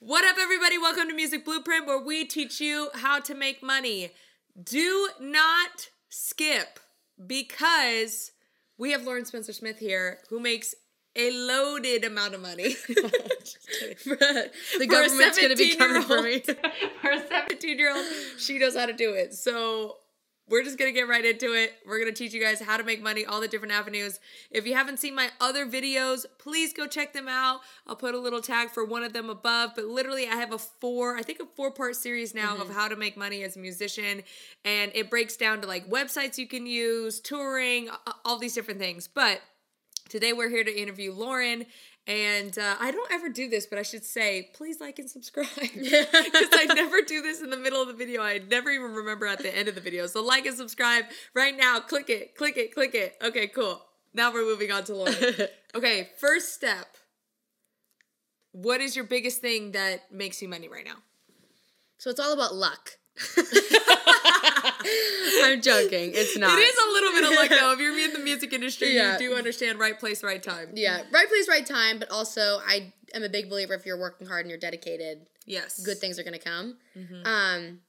What up, everybody? Welcome to Music Blueprint, where we teach you how to make money. Do not skip because we have Lauren Spencer Smith here who makes a loaded amount of money. the government's going to be coming for me. for a 17 year old, she knows how to do it. So we're just gonna get right into it. We're gonna teach you guys how to make money, all the different avenues. If you haven't seen my other videos, please go check them out. I'll put a little tag for one of them above. But literally, I have a four, I think a four part series now mm-hmm. of how to make money as a musician. And it breaks down to like websites you can use, touring, all these different things. But Today we're here to interview Lauren, and uh, I don't ever do this, but I should say, please like and subscribe because I never do this in the middle of the video. I never even remember at the end of the video. So like and subscribe right now. Click it, click it, click it. Okay, cool. Now we're moving on to Lauren. okay, first step. What is your biggest thing that makes you money right now? So it's all about luck. I'm joking. It's not. It is a little bit of luck though. If you're in the music industry, yeah. you do understand right place, right time. Yeah, right place, right time. But also, I am a big believer if you're working hard and you're dedicated, yes, good things are gonna come. Mm-hmm. Um,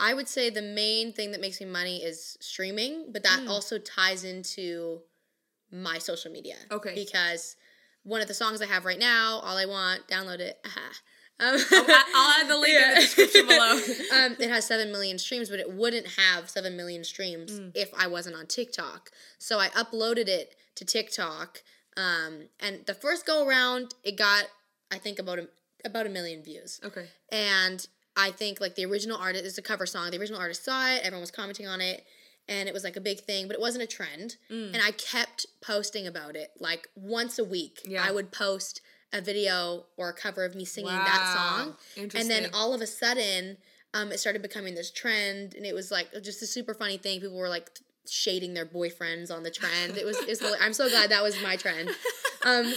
I would say the main thing that makes me money is streaming, but that mm. also ties into my social media. Okay, because one of the songs I have right now, all I want, download it. Um, I'll, I'll, add the link yeah. in the description below. um, it has seven million streams, but it wouldn't have seven million streams mm. if I wasn't on TikTok. So I uploaded it to TikTok, um, and the first go around, it got I think about a, about a million views. Okay, and I think like the original artist is a cover song. The original artist saw it, everyone was commenting on it, and it was like a big thing, but it wasn't a trend. Mm. And I kept posting about it like once a week. Yeah. I would post a video or a cover of me singing wow. that song. And then all of a sudden, um, it started becoming this trend, and it was like just a super funny thing. People were like shading their boyfriends on the trend. It was, it was I'm so glad that was my trend. Um,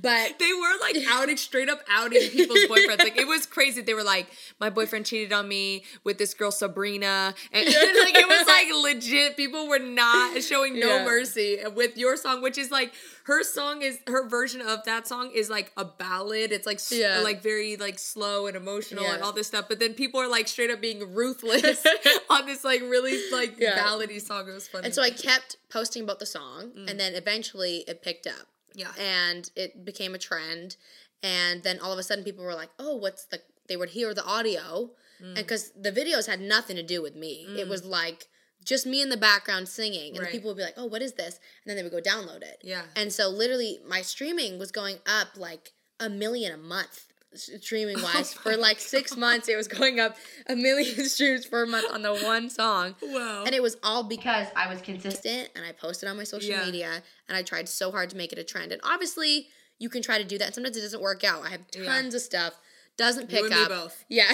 but they were like outing straight up outing people's boyfriends. Like it was crazy. They were like, my boyfriend cheated on me with this girl Sabrina, and like it was like legit. People were not showing no yeah. mercy with your song, which is like her song is her version of that song is like a ballad. It's like yeah. like very like slow and emotional yeah. and all this stuff. But then people are like straight up being ruthless on this like really like yeah. ballady song. It was funny. And so I kept posting about the song, mm. and then eventually it picked up. Yeah. And it became a trend. And then all of a sudden people were like, oh, what's the. They would hear the audio. Mm. And because the videos had nothing to do with me, mm. it was like just me in the background singing. And right. people would be like, oh, what is this? And then they would go download it. Yeah. And so literally my streaming was going up like a million a month streaming wise oh for like six God. months it was going up a million streams per month on the one song. Wow. And it was all because i was consistent and i posted on my social yeah. media and i tried so hard to make it a trend. And obviously you can try to do that. Sometimes it doesn't work out. I have tons yeah. of stuff. Doesn't pick up. yeah.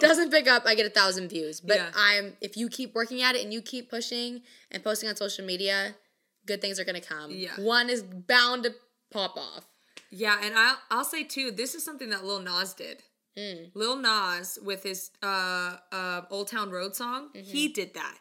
Doesn't pick up. I get a thousand views. But yeah. i'm if you keep working at it and you keep pushing and posting on social media good things are gonna come. Yeah. One is bound to pop off yeah, and I'll I'll say too, this is something that Lil Nas did. Mm. Lil Nas with his uh, uh, Old Town Road song, mm-hmm. he did that.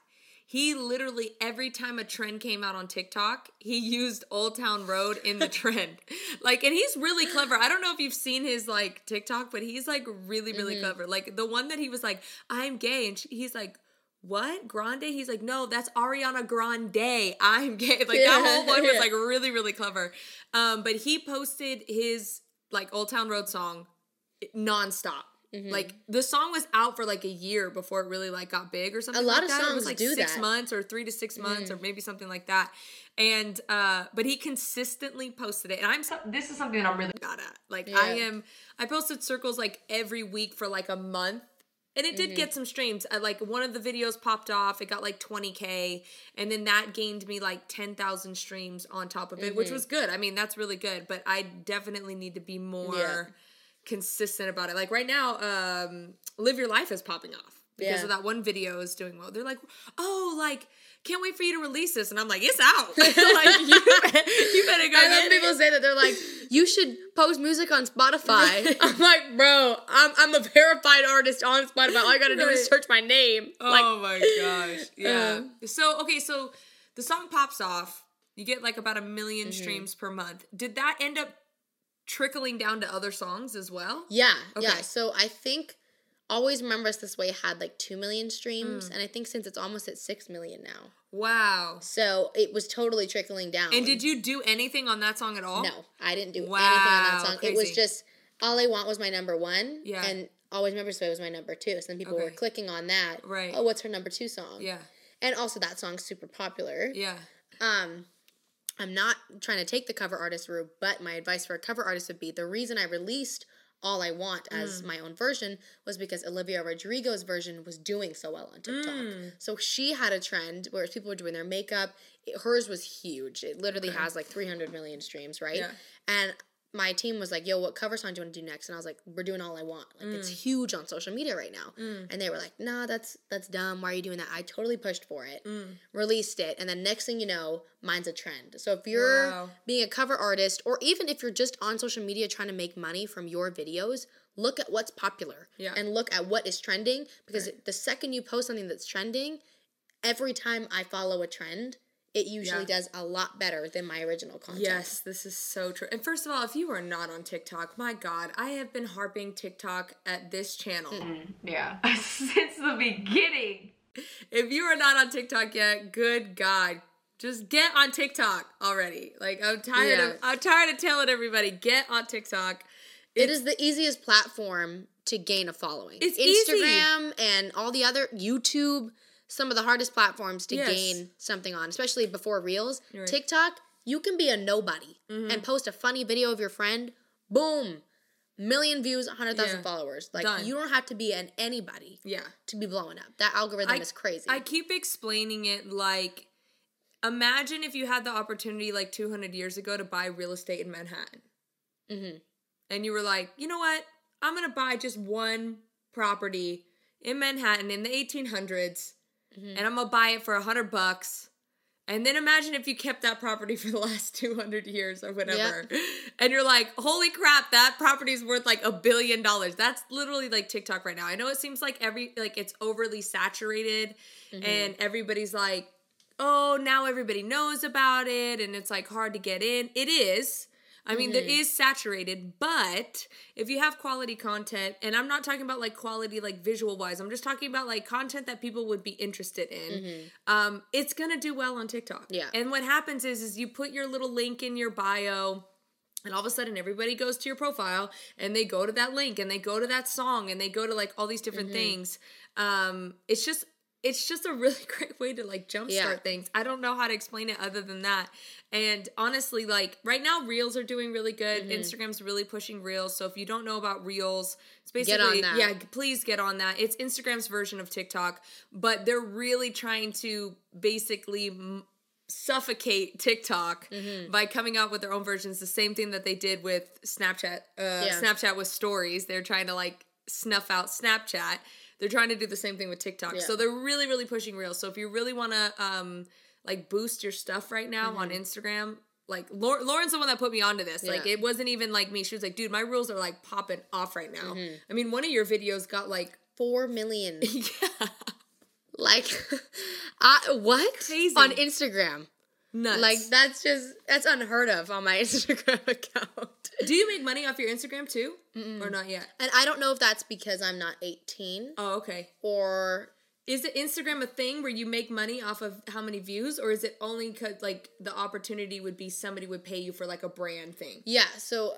He literally every time a trend came out on TikTok, he used Old Town Road in the trend. like, and he's really clever. I don't know if you've seen his like TikTok, but he's like really, really mm-hmm. clever. Like the one that he was like, "I'm gay," and she, he's like, what grande he's like no that's ariana grande i'm gay like that whole one was like really really clever um but he posted his like old town road song nonstop mm-hmm. like the song was out for like a year before it really like got big or something a lot like of that. songs it was like do six that. months or three to six months mm. or maybe something like that and uh but he consistently posted it and i'm so, this is something that i'm really bad at like yeah. i am i posted circles like every week for like a month and it did mm-hmm. get some streams. I, like one of the videos popped off. It got like 20k, and then that gained me like 10,000 streams on top of it, mm-hmm. which was good. I mean, that's really good. But I definitely need to be more yeah. consistent about it. Like right now, um, "Live Your Life" is popping off because yeah. of that one video is doing well. They're like, oh, like can't wait for you to release this. And I'm like, it's out. like, you, you better go. I love people say that. They're like, you should post music on Spotify. I'm like, bro, I'm, I'm a verified artist on Spotify. All I gotta do is search my name. Oh like, my gosh. Yeah. Uh, so, okay, so the song pops off. You get like about a 1000000 mm-hmm. streams per month. Did that end up trickling down to other songs as well? Yeah, okay. yeah. So I think Always Remember Us This Way had like 2 million streams. Mm. And I think since it's almost at 6 million now. Wow. So it was totally trickling down. And did you do anything on that song at all? No, I didn't do wow, anything on that song. Crazy. It was just All I Want was my number one. Yeah. And Always Remember This Way was my number two. So then people okay. were clicking on that. Right. Oh, what's her number two song? Yeah. And also that song's super popular. Yeah. Um, I'm not trying to take the cover artist route, but my advice for a cover artist would be the reason I released all I Want as mm. my own version was because Olivia Rodrigo's version was doing so well on TikTok. Mm. So she had a trend where people were doing their makeup. It, hers was huge. It literally okay. has like 300 million streams, right? Yeah. And my team was like, "Yo, what cover song do you want to do next?" And I was like, "We're doing all I want. Like mm. it's huge on social media right now." Mm. And they were like, "Nah, that's that's dumb. Why are you doing that?" I totally pushed for it, mm. released it, and then next thing you know, mine's a trend. So if you're wow. being a cover artist, or even if you're just on social media trying to make money from your videos, look at what's popular yeah. and look at what is trending because right. the second you post something that's trending, every time I follow a trend, it usually yeah. does a lot better than my original content. Yes, this is so true. And first of all, if you are not on TikTok, my God, I have been harping TikTok at this channel. Mm, yeah, since the beginning. If you are not on TikTok yet, good God, just get on TikTok already. Like I'm tired yeah. of I'm tired of telling everybody get on TikTok. It's, it is the easiest platform to gain a following. It's Instagram easy. and all the other YouTube some of the hardest platforms to yes. gain something on, especially before Reels. Right. TikTok, you can be a nobody mm-hmm. and post a funny video of your friend. Boom. Million views, 100,000 yeah. followers. Like, Done. you don't have to be an anybody yeah. to be blowing up. That algorithm I, is crazy. I keep explaining it like imagine if you had the opportunity like 200 years ago to buy real estate in Manhattan. Mm-hmm. And you were like, you know what? I'm going to buy just one property in Manhattan in the 1800s mm-hmm. and I'm gonna buy it for a hundred bucks. And then imagine if you kept that property for the last 200 years or whatever. Yep. And you're like, holy crap, that property is worth like a billion dollars. That's literally like TikTok right now. I know it seems like every, like it's overly saturated mm-hmm. and everybody's like, oh, now everybody knows about it and it's like hard to get in. It is. I mean, mm-hmm. there is saturated, but if you have quality content, and I'm not talking about like quality like visual wise, I'm just talking about like content that people would be interested in. Mm-hmm. Um, it's gonna do well on TikTok. Yeah. And what happens is, is you put your little link in your bio. And all of a sudden, everybody goes to your profile and they go to that link and they go to that song and they go to like all these different mm-hmm. things. Um, it's just it's just a really great way to like jumpstart yeah. things. I don't know how to explain it other than that. And honestly, like right now, Reels are doing really good. Mm-hmm. Instagram's really pushing Reels. So if you don't know about Reels, it's basically yeah, please get on that. It's Instagram's version of TikTok, but they're really trying to basically m- suffocate TikTok mm-hmm. by coming out with their own versions. The same thing that they did with Snapchat. Uh, yeah. Snapchat with stories. They're trying to like snuff out Snapchat they're trying to do the same thing with TikTok. Yeah. So they're really, really pushing reels. So if you really want to um like boost your stuff right now mm-hmm. on Instagram, like Lauren's the one that put me onto this. Yeah. Like it wasn't even like me. She was like, dude, my reels are like popping off right now. Mm-hmm. I mean, one of your videos got like four million. yeah. Like, I, what? Crazy. On Instagram. Nuts. Like that's just that's unheard of on my Instagram account. Do you make money off your Instagram too, Mm-mm. or not yet? And I don't know if that's because I'm not 18. Oh, okay. Or is it Instagram a thing where you make money off of how many views, or is it only because like the opportunity would be somebody would pay you for like a brand thing? Yeah. So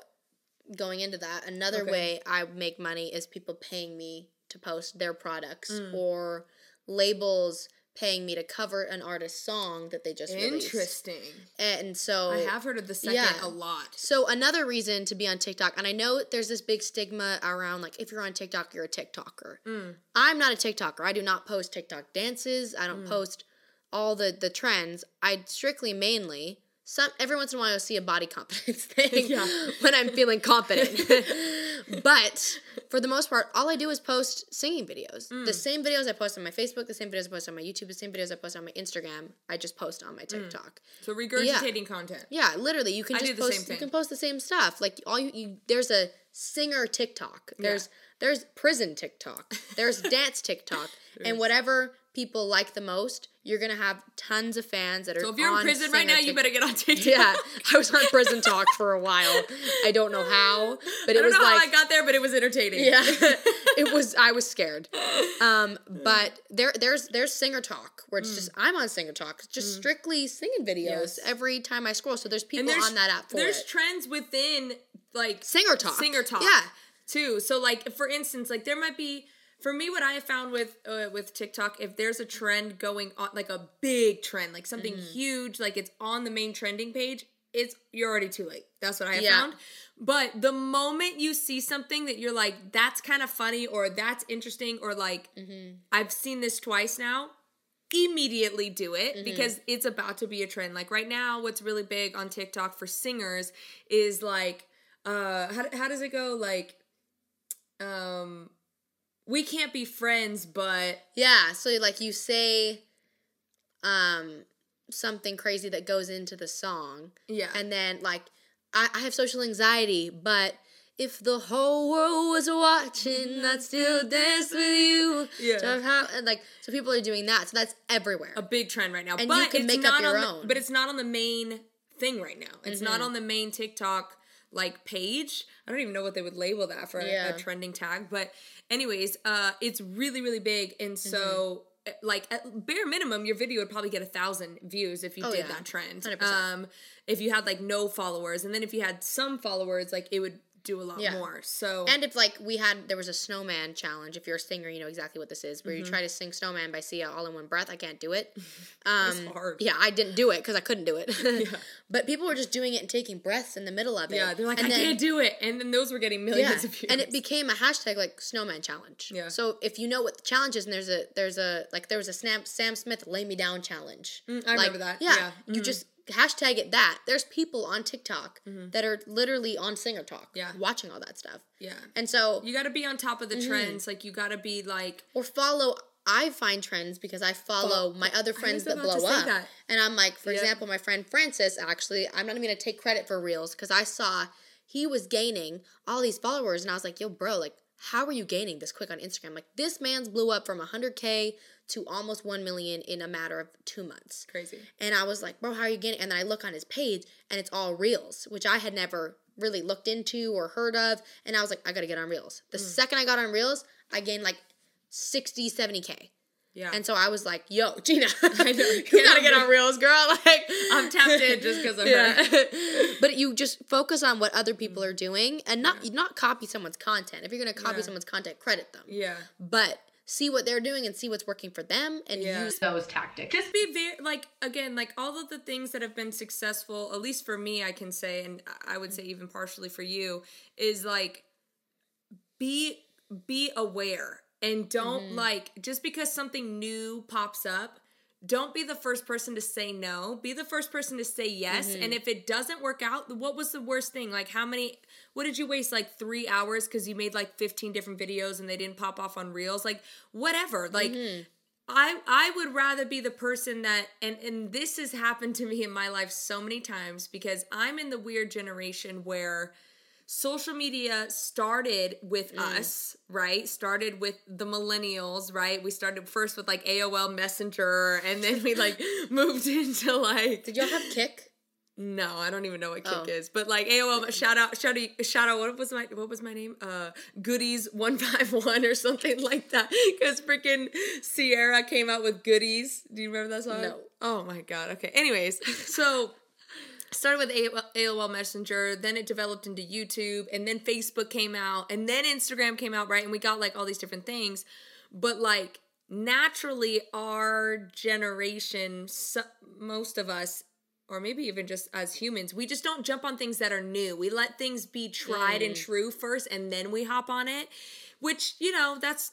going into that, another okay. way I make money is people paying me to post their products mm. or labels paying me to cover an artist's song that they just released. Interesting. Released. And so I have heard of the second yeah. a lot. So another reason to be on TikTok, and I know there's this big stigma around like if you're on TikTok, you're a TikToker. Mm. I'm not a TikToker. I do not post TikTok dances. I don't mm. post all the the trends. I strictly mainly some every once in a while I see a body confidence thing yeah. when I'm feeling confident. but for the most part, all I do is post singing videos. Mm. The same videos I post on my Facebook, the same videos I post on my YouTube, the same videos I post on my Instagram, I just post on my mm. TikTok. Mm. So regurgitating yeah. content. Yeah, literally, you can I just post. You can post the same stuff. Like all you, you there's a singer TikTok. There's yeah. there's prison TikTok. There's dance TikTok, and whatever people like the most you're gonna have tons of fans that are. So if you're in prison right now, you better get on TikTok. Yeah, I was on prison talk for a while. I don't know how, but it I was know like how I got there, but it was entertaining. yeah, it was. I was scared. Um, but there, there's there's singer talk where it's just I'm on singer talk, just strictly singing videos Mm. Yes. every time I scroll. So there's people there's, on that app for there's it. trends within like singer talk. singer talk Yeah. too so like for instance like there might be for me what i have found with uh, with tiktok if there's a trend going on like a big trend like something Mm-hmm. huge like it's on the main trending page it's you're already too late that's what i have Yeah. found but the moment you see something that you're like that's kind of funny or that's interesting or like Mm-hmm. i've seen this twice now immediately do it Mm-hmm. because it's about to be a trend. Like right now, what's really big on TikTok for singers is like, uh, how, how does it go? Like, um, we can't be friends, but Yeah, so like you say um something crazy that goes into the song yeah, and then like I, I have social anxiety, but if the whole world was watching, I'd still dance with you. Yeah. So how and like so people are doing that. So that's everywhere. a big trend right now. And but you can it's make up not your on the- own. but it's not on the main thing right now. It's not Mhm. on the main TikTok like page. I don't even know what they would label that for a- Yeah. a, trending tag. But anyways, uh, it's really really big, and so. Mm-hmm. uh, Like at bare minimum, your video would probably get a thousand views if you Oh, did yeah. that trend. 100%. Um, if you had like no followers, and then if you had some followers, like it would do a lot Yeah. more. So And if like we had there was a snowman challenge, if you're a singer, you know exactly what this is, where Mm-hmm. you try to sing snowman by Sia all in one breath. I can't do it. Um hard. Yeah, I didn't do it because I couldn't do it. yeah. But people were just doing it and taking breaths in the middle of it. yeah, they're like, and I then, can't do it, and then those were getting millions yeah, of views. and it became a hashtag like snowman challenge. Yeah. So if you know what the challenge is, and there's a there's a like there was a Sam Sam Smith lay me down challenge. Mm, I like, remember that. Yeah. Yeah. Mm-hmm. You just hashtag it that. There's people on TikTok that are literally on Singer Talk. Yeah. Watching all that stuff. yeah. And so You got to be on top of the Mm-hmm. trends. Like you got to be like, or follow I find trends because I follow my other friends that blow up. that. And I'm like, for Yep. example, my friend Francis, actually, I'm not even gonna take credit for Reels because I saw he was gaining all these followers and I was like, yo, bro, like, how are you gaining this quick on Instagram? Like, this man's blew up from 100K to almost 1 million in a matter of two months. crazy. And I was like, bro, how are you getting? And then I look on his page and it's all Reels, which I had never really looked into or heard of. And I was like, I gotta get on Reels. The Mm. second I got on Reels, I gained like 60, 70K. Yeah. And so I was like, yo, Gina, you gotta get on Reels, girl. Like, I'm tapped in just 'cause of yeah. her. but you just focus on what other people mm. are doing and not not copy someone's content. If you're gonna copy Yeah. someone's content, credit them. yeah. But see what they're doing and see what's working for them and Yeah. use those tactics. Just be very like again, like all of the things that have been successful, at least for me, I can say, and I would say even partially for you, is like be be aware and don't Mm-hmm. like just because something new pops up don't be the first person to say no be the first person to say yes Mm-hmm. and if it doesn't work out what was the worst thing like how many what did you waste like three hours because you made like 15 different videos and they didn't pop off on reels like whatever like Mm-hmm. I I would rather be the person that and and this has happened to me in my life so many times because I'm in the weird generation where social media started with Mm. us, right? Started with the millennials, right? We started first with like AOL Messenger and then we like moved into like Did y'all have Kik? no, I don't even know what Kik Oh. is, but like AOL shout out shout out shout out what was my what was my name? Uh Goodies 151 or something like that cuz freaking Ciara came out with Goodies. Do you remember that song? No. Oh my god. Okay. Anyways, so started with AOL, Messenger, then it developed into YouTube, and then Facebook came out, and then Instagram came out, right? And we got like all these different things. But like naturally, our generation, so, most of us, or maybe even just as humans, we just don't jump on things that are new. We let things be tried and mm. true first, and then we hop on it. Which you know, that's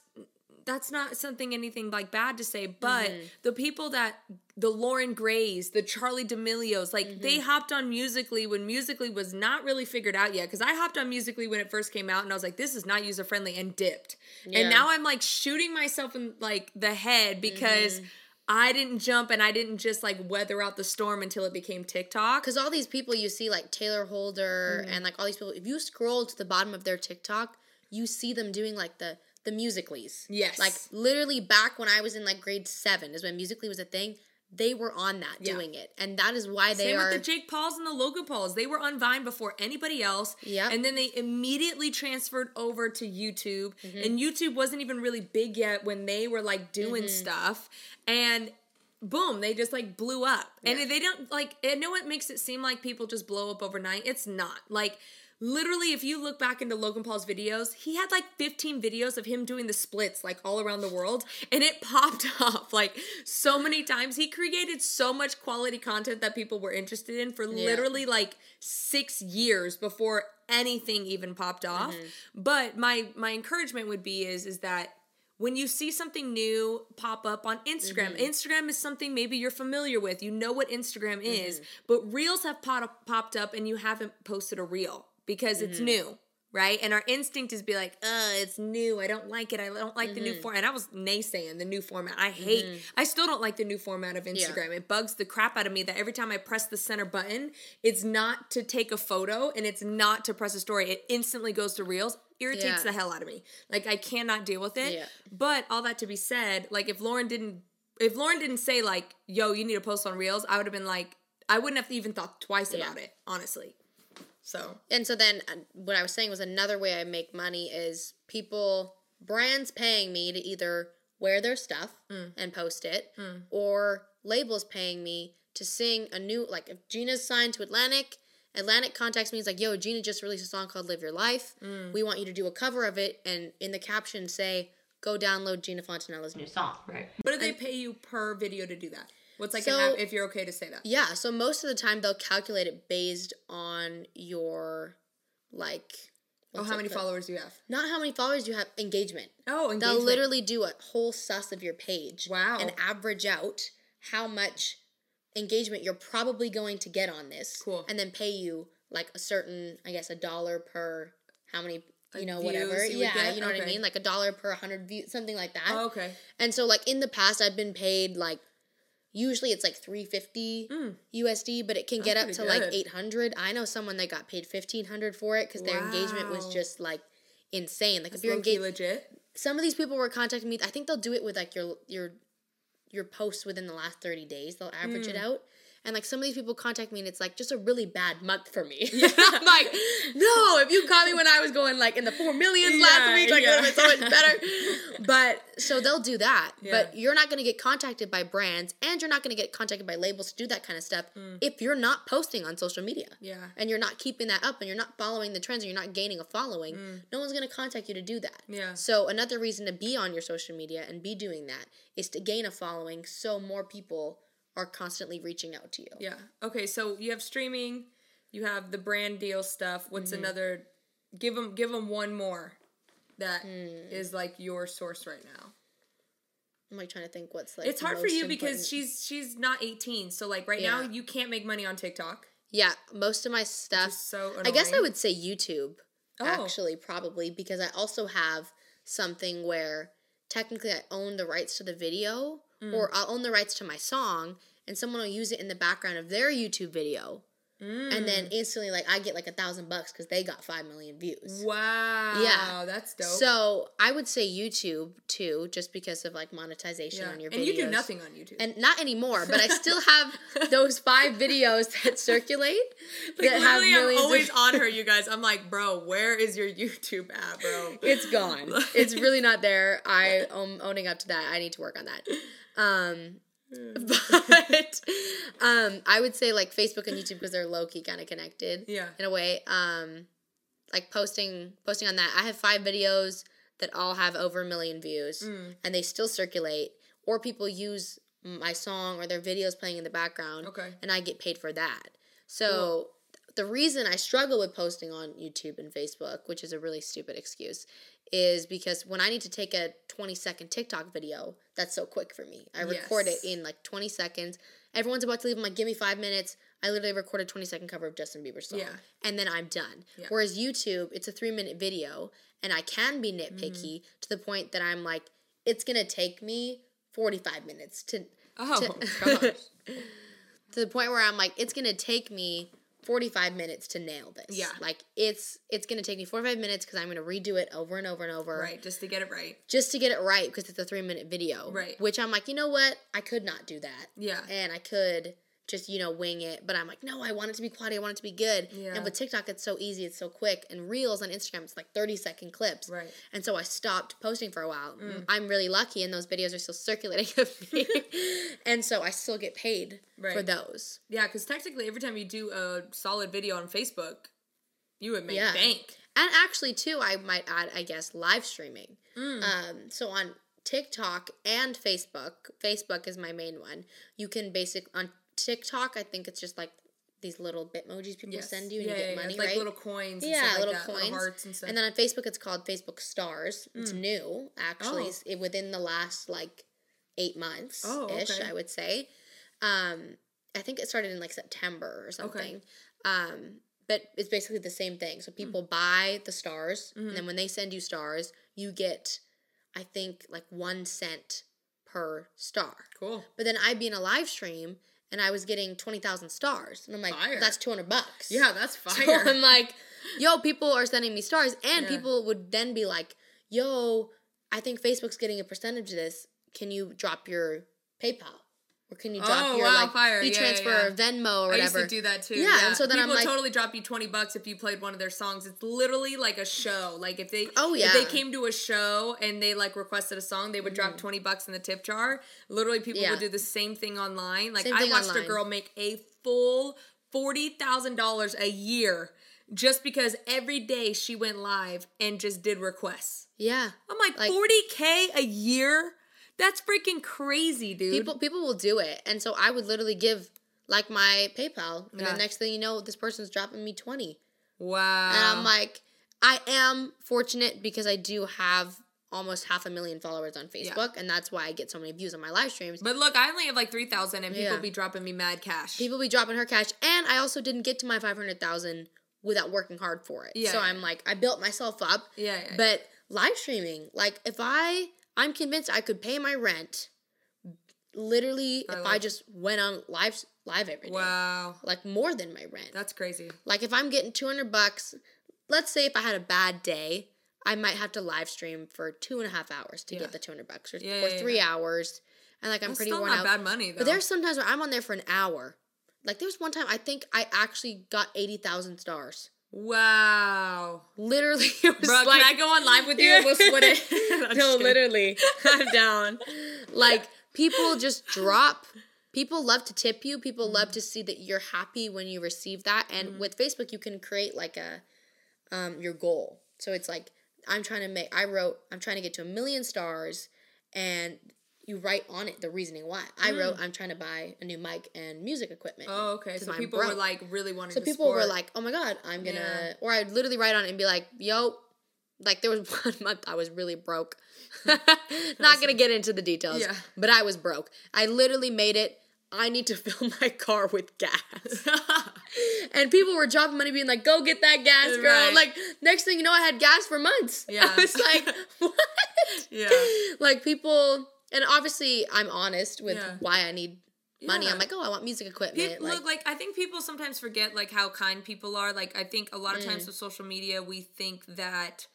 that's not something anything like bad to say, but mm-hmm. the people that the Loren Grays, the Charlie D'Amelios, like they mm-hmm. hopped on Musically when Musically was not really figured out yet. Because I hopped on Musically when it first came out, and I was like, "This is not user friendly," and dipped. Yeah. And now I'm like shooting myself in like the head because mm-hmm. I didn't jump and I didn't just like weather out the storm until it became TikTok. Because all these people you see, like Taylor Holder Mm-hmm. and like all these people, if you scroll to the bottom of their TikTok, you see them doing like the the Musicallys. Yes. Like literally back when I was in like grade seven is when Musically was a thing. They were on that Yeah. doing it, and that is why they Same are. with the Jake Pauls and the Logan Pauls. They were on Vine before anybody else. Yeah. And then they immediately transferred over to YouTube. Mm-hmm. And YouTube wasn't even really big yet when they were like doing Mm-hmm. stuff. And boom, they just like blew up. And Yeah. they don't like I know it makes it seem like people just blow up overnight. It's not. Like literally if you look back into Logan Paul's videos, he had like 15 videos of him doing the splits like all around the world and it popped off like so many times. He created so much quality content that people were interested in for Yeah. literally like 6 years before anything even popped off. Mm-hmm. But my my encouragement would be is is that when you see something new pop up on Instagram, Mm-hmm. Instagram is something maybe you're familiar with. You know what Instagram is, Mm-hmm. but reels have pop- popped up and you haven't posted a reel because it's Mm-hmm. new, right? And our instinct is be like, uh, it's new. I don't like it. I don't like the Mm-hmm. new format. And I was naysaying the new format. I hate, I still don't like the new format of Instagram. It bugs the crap out of me that every time I press the center button, it's not to take a photo and it's not to press a story. It instantly goes to reels. Irritates Yeah. the hell out of me. Like I cannot deal with it. Yeah. But all that to be said, like if Lauren didn't if Lauren didn't say like, yo, you need to post on Reels, I would have been like, I wouldn't have even thought twice Yeah. about it, honestly. So And so then uh, what I was saying was another way I make money is people brands paying me to either wear their stuff Mm. and post it or labels paying me to sing a new like if Gina's signed to Atlantic Atlantic contacts me. It's like, yo, Gina just released a song called "Live Your Life." Mm. We want you to do a cover of it, and in the caption say, "Go download Gina Fontanella's new song." Right. What do they pay you per video to do that? What's like So- if you're okay to say that? Yeah, so most of the time they'll calculate it based on your like. Oh, how many called? followers do you have? Not how many followers you have. Engagement. Oh, engagement. They'll literally do a whole suss of your page. Wow. And average out how much engagement you're probably going to get on this. Cool. And then pay you like a certain, I guess, a dollar per how many, you know, whatever. you yeah, get? you know what I mean? Like a dollar per 100 views, something like that. Oh, okay. And so, like, in the past, I've been paid like, usually it's like 350 USD, but it can get up Mm. to like 800. I know someone that got paid 1500 for it because their engagement was just like insane. Like, if you're engaged, legit. some of these people were contacting me. I think they'll do it with like your your your posts within the last 30 days. They'll average Mm. it out. And like some of these people contact me and it's like just a really bad month for me. I'm like, no, if you caught me when I was going like in the four millions last week, like it yeah. would have been so much better. But so they'll do that. Yeah. But you're not gonna get contacted by brands and you're not gonna get contacted by labels to do that kind of stuff if you're not posting on social media Mm. Yeah. and you're not keeping that up and you're not following the trends and you're not gaining a following, no one's going to contact you to do that. Mm. Yeah. So another reason to be on your social media and be doing that is to gain a following so more people are constantly reaching out to you. Yeah. Okay, so you have streaming, you have the brand deal stuff. What's Mm-hmm. another give them give them one more that Hmm. is like your source right now. I'm like trying to think what's like It's hard for you because she's she's not 18. So like right now you can't make money on TikTok. Yeah, most of my stuff is so I guess I would say YouTube Oh. actually probably because I also have something where technically I own the rights to the video Mm. or I'll own the rights to my song and someone will use it in the background of their YouTube video. Mm. And then instantly like I get like a thousand bucks because they got five million views. Wow. Yeah. That's dope. So I would say YouTube too, just because of like monetization yeah. on your video. and videos. you do nothing on YouTube. And not anymore, but I still have those five videos that circulate like that have literally I'm always of on her, you guys. I'm like, bro, where is your YouTube at, bro? It's gone. it's really not there. I am owning up to that. I need to work on that. Um, but um, I would say like Facebook and YouTube because they're low key kind of connected. Yeah. In a way. Um, like posting posting on that. I have five videos that all have over a million views, Mm. and they still circulate. Or people use my song or their videos playing in the background, Okay. and I get paid for that. So the reason I struggle with posting on YouTube and Facebook, which is a really stupid excuse, is because when I need to take a 20 second TikTok video, that's so quick for me. I record it in like 20 seconds. Everyone's about to leave. I'm like, give me five minutes. I literally recorded 20 second cover of Justin Bieber's song. Yeah. And then I'm done. Yeah. Whereas YouTube, it's a three minute video and I can be nitpicky Mm-hmm. to the point that I'm like, it's going to take me 45 minutes to Oh to- to the point where I'm like, it's gonna take me 45 minutes to nail this. Yeah. Like it's it's going to take me 45 minutes cuz I'm going to redo it over and over and over. Right, just to get it right. Just to get it right because it's a 3 minute video. Right. Which I'm like, "You know what? I could not do that." Yeah. And I could just, you know, wing it, but I'm like, "No, I want it to be quality. I want it to be good." Yeah. And with TikTok it's so easy, it's so quick, and Reels on Instagram it's like 30 second clips. Right. And so I stopped posting for a while. Mm. I'm really lucky and those videos are still circulating of me. and so I still get paid for those. Yeah, because technically, every time you do a solid video on Facebook, you would make Yeah. bank. And actually, too, I might add, I guess, live streaming. Mm. Um, so on TikTok and Facebook, Facebook is my main one. You can basic on TikTok. I think it's just like these little bitmojis people Yes. send you and yeah, you get yeah, money, like right? little coins. And yeah, like little coins. hearts and stuff. and then on Facebook, it's called Facebook Stars. It's Mm. new, actually, Oh. It, within the last like eight months Oh, ish, okay. I would say. Um, I think it started in like September or something. Um, but it's basically the same thing. So people buy the stars, Mhm. and then when they send you stars, you get, I think, like one cent per star. cool. But then I'd be in a live stream and I was getting 20,000 stars. And I'm like, Fire. that's 200 bucks. Yeah, that's So fire. I'm like, yo, people are sending me stars. And Yeah. people would then be like, yo, I think Facebook's getting a percentage of this. Can you drop your PayPal? Or can you drop Oh, your wow, like fire. e Yeah, yeah, transfer yeah. or Venmo or I used whatever? to do that too. Yeah, and so then I'm people like- totally drop you twenty bucks if you played one of their songs. It's literally like a show. Like if they Oh, yeah, if yeah. they came to a show and they like requested a song, they would drop twenty bucks in the tip jar. Literally, people Mm-hmm. Yeah. would do the same thing online. Like Same I watched a girl make a full forty thousand dollars a year just because every day she went live and just did requests. yeah. I'm like Like- forty k a year. That's freaking crazy, dude. People people will do it. And so I would literally give like my PayPal. And Yeah. the next thing you know, this person's dropping me 20. wow. And I'm like, I am fortunate because I do have almost half a million followers on Facebook, and that's why I get so many views on my live streams. But look, I only have like three thousand, and people Yeah. be dropping me mad cash. People be dropping her cash, and I also didn't get to my five hundred thousand without working hard for it. Yeah. So I'm like, I built myself up. yeah, yeah. But live streaming, like if I, I'm convinced I could pay my rent. Literally, I if I just went on live live every day, wow, like more than my rent. that's crazy. Like if I'm getting 200 bucks, let's say if I had a bad day, I might have to live stream for two and a half hours to Yeah. get the 200 bucks or, Yeah, or yeah, three hours. And like I'm That's pretty worn not out. bad money though. But there's sometimes where I'm on there for an hour. Like there was one time I think I actually got 80,000 stars. Wow, Literally, it was bro. like, can I go on live with you? We'll split it. No, literally, I'm down. Like people just drop. People love to tip you. People love to see that you're happy when you receive that. And Mm-hmm. with Facebook, you can create like a um your goal. So it's like I'm trying to make. I wrote I'm trying to get to a million stars, and you write on it the reasoning why. I wrote hmm. I'm trying to buy a new mic and music equipment. Oh, okay. So I'm people were like really wanting. So to people were like, "Oh my god, I'm gonna," Yeah. or I'd literally write on it and be like, "Yo." Like there was one month I was really broke. Not gonna get into the details, Yeah. but I was broke. I literally made it. I need to fill my car with gas, and people were dropping money, being like, "Go get that gas, girl!" Right. Like next thing you know, I had gas for months. Yeah. I was like, "What?" yeah, Like people, and obviously I'm honest with Yeah. why I need money. Yeah. I'm like, "Oh, I want music equipment." Peop- like, look, like I think people sometimes forget like how kind people are. Like I think a lot of Mm. times with social media, we think that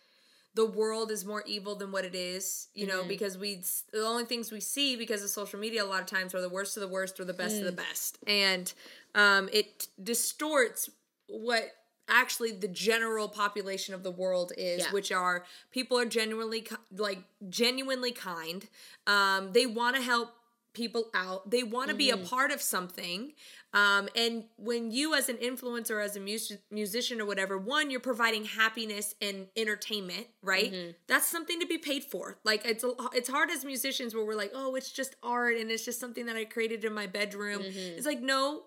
the world is more evil than what it is. You know, Mm-hmm. because we the only things we see because of social media a lot of times are the worst of the worst or the best of Mm. the best, and um, it distorts what actually the general population of the world is Yeah. which are people are genuinely like genuinely kind um they want to help people out they want to be a Mm-hmm. part of something um and when you as an influencer as a mus- musician or whatever one you're providing happiness and entertainment right Mm-hmm. that's something to be paid for like it's a, it's hard as musicians where we're like oh it's just art and it's just something that i created in my bedroom Mm-hmm. it's like no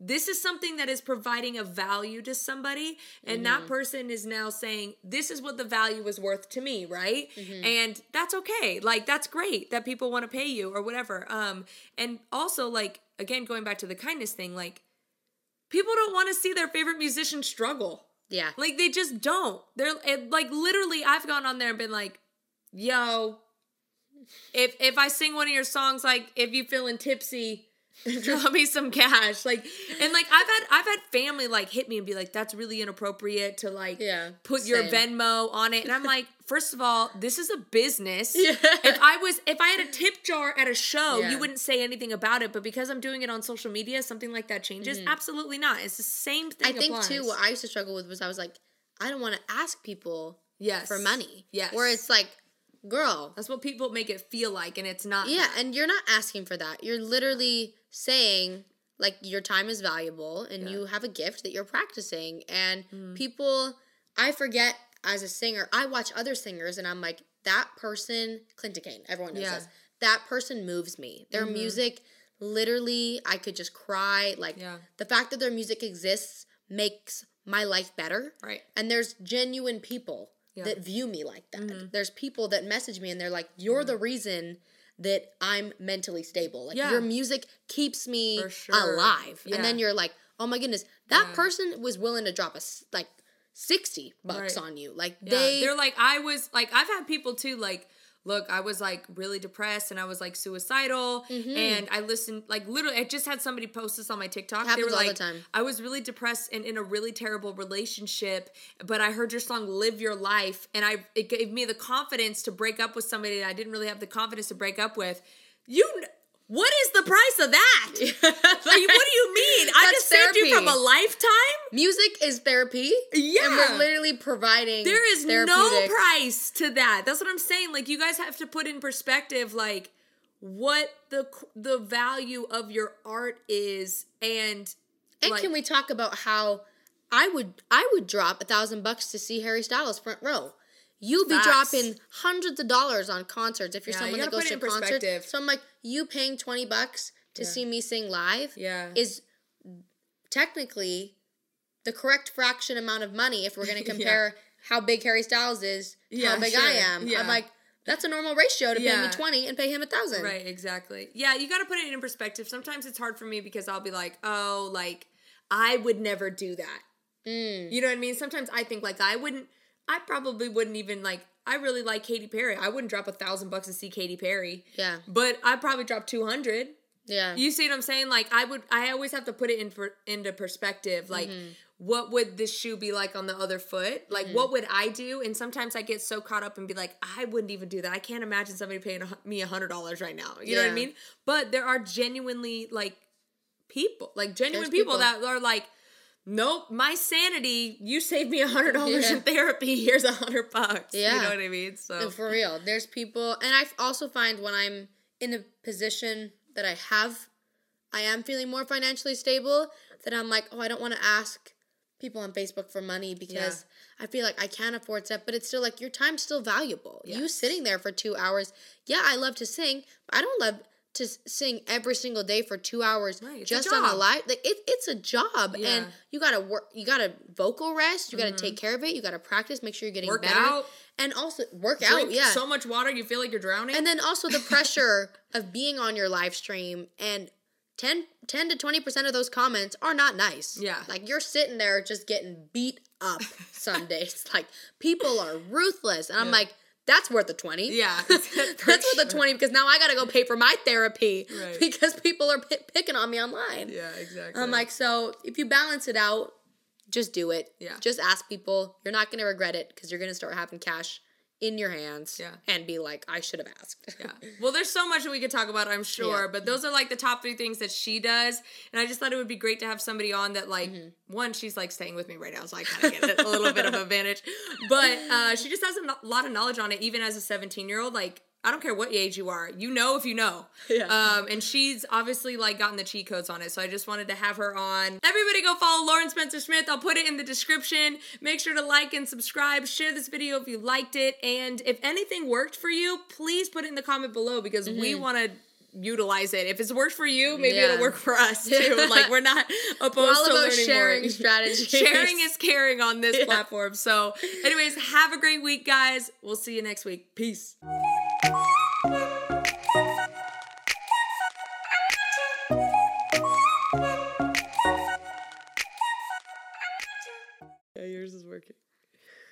this is something that is providing a value to somebody and that person is now saying this is what the value is worth to me right? And that's okay. Like that's great that people want to pay you or whatever. Um and also like again going back to the kindness thing like people don't want to see their favorite musician struggle. Yeah, like they just don't. They're it, like literally i've gone on there and been like yo if if i sing one of your songs like if you feeling tipsy drop me some cash like and like i've had i've had family like hit me and be like that's really inappropriate to like Yeah, put your venmo on it and i'm like first of all this is a business if i was if i had a tip jar at a show Yeah. you wouldn't say anything about it but because i'm doing it on social media something like that changes mm-hmm. absolutely not it's the same thing. I think applies. too. What I used to struggle with was I was like, I don't want to ask people yes for money. Yes. Where it's like, girl, that's what people make it feel like and it's not yeah, that. and you're not asking for that. You're literally saying like your time is valuable and Yeah. you have a gift that you're practicing. And Mm. people, I forget as a singer, I watch other singers and I'm like, that person, Clinton Kane, everyone knows Yeah. this. That person moves me. Their Mhm. music, literally, I could just cry. Like yeah the fact that their music exists makes my life better. right And there's genuine people Yeah. that view me like that. Mhm. There's people that message me and they're like, "You're the reason that I'm mentally stable. Like Yeah. your music keeps me sure. alive." Yeah. And then you're like, "Oh my goodness, that Yeah. person was willing to drop a s- like 60 bucks Right. on you." Like they they're like I was like I've had people too like look I was like really depressed and I was like suicidal Mhm. and I listened like literally I just had somebody post this on my TikTok they Happens were all the time. I was really depressed and in a really terrible relationship but I heard your song live your life and I it gave me the confidence to break up with somebody that I didn't really have the confidence to break up with you what is the price of that like what do you mean I just saved you from a lifetime music is therapy. yeah And we're literally providing there is no price to that. That's what I'm saying. Like you guys have to put in perspective like what the the value of your art is and And like, can we talk about how I would I would drop a thousand bucks to see Harry Styles front row. You be Facts. dropping hundreds of dollars on concerts if you're Yeah, someone you that goes to concerts. So I'm like, you paying twenty bucks to Yeah. see me sing live yeah. is technically the correct fraction amount of money if we're going to compare how big Harry Styles is to Yeah, how big sure. I am. Yeah. I'm like, that's a normal ratio to pay me twenty and pay him a thousand. Right, exactly. Yeah, you got to put it in perspective. Sometimes it's hard for me because I'll be like, "Oh, like I would never do that." Mm. You know what I mean? Sometimes I think like I wouldn't. I probably wouldn't even like. I really like Katy Perry. I wouldn't drop a thousand bucks to see Katy Perry, Yeah. but I'd probably drop two hundred. Yeah. You see what I'm saying? Like I would I always have to put it in for into perspective. Like Mm-hmm. what would this shoe be like on the other foot? Like Mm-hmm. what would I do? And sometimes I get so caught up and be like, I wouldn't even do that. I can't imagine somebody paying me a hundred dollars right now. You know what I mean? But there are genuinely like people, like genuine people, people. that are like. Nope, my sanity. You saved me a hundred dollars Yeah. in therapy. Here's a hundred bucks. Yeah. you know what I mean. So No, for real. There's people, and I also find when I'm in a position that I have, I am feeling more financially stable, that I'm like, oh, I don't want to ask people on Facebook for money because I feel like I can't afford stuff, but it's still like your time's still valuable. You sitting there for two hours, yeah, I love to sing, but I don't love to sing every single day for two hours Right, it's a just on a live. Like it, it's a job, Yeah. and you gotta work. You gotta vocal rest. You gotta take mm-hmm. care of it. You gotta practice. Make sure you're getting work better, out, and also work drink out. Yeah, so much water you feel like you're drowning. and then also the pressure of being on your live stream and 10, 10 to 20% of those comments are not nice. Yeah. Like you're sitting there just getting beat up some days. Like people are ruthless. And I'm Yeah. like, that's worth the 20. Yeah, that's worth the 20 because now I got to go pay for my therapy Right. because people are pi- picking on me online. yeah, exactly. I'm like, so if you balance it out, just do it. Yeah. Just ask people. You're not going to regret it because you're going to start having cash in your hands Yeah. and be like, I should have asked. yeah. Well, there's so much that we could talk about, I'm sure, Yeah. but those are like the top three things that she does. And I just thought it would be great to have somebody on that, like, Mm-hmm. one, she's like staying with me right now, so I kind of get a little bit of advantage. But uh, she just has a lot of knowledge on it, even as a 17 year old. Like, I don't care what age you are, you know if you know. Yeah. Um, and she's obviously like gotten the cheat codes on it, so I just wanted to have her on. Everybody go follow Lauren Spencer Smith. I'll put it in the description. Make sure to like and subscribe. Share this video if you liked it, and if anything worked for you, please put it in the comment below because we want to utilize it. If it's worked for you, maybe Mm-hmm. Yeah. it'll work for us too. like we're not opposed all to about learning sharing more. strategies. Sharing is caring on this Yeah. platform. So, anyways, have a great week, guys. We'll see you next week. Peace. Yeah, yours is working.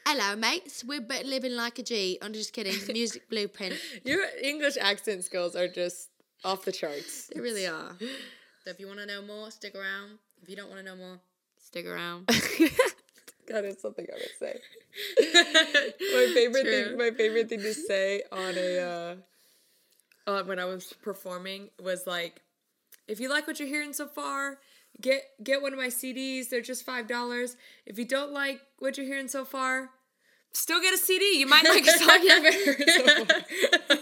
Hello, mates. We're living like a G. I'm just kidding. Music blueprint. Your English accent skills are just off the charts. They really are. So if you want to know more, stick around. If you don't want to know more, stick around. God, it's something I would say. my favorite True. thing, my favorite thing to say on a uh, uh, when I was performing was like, if you like what you're hearing so far, get get one of my CDs. They're just five dollars. If you don't like what you're hearing so far, still get a CD. You might like a song you haven't heard so far.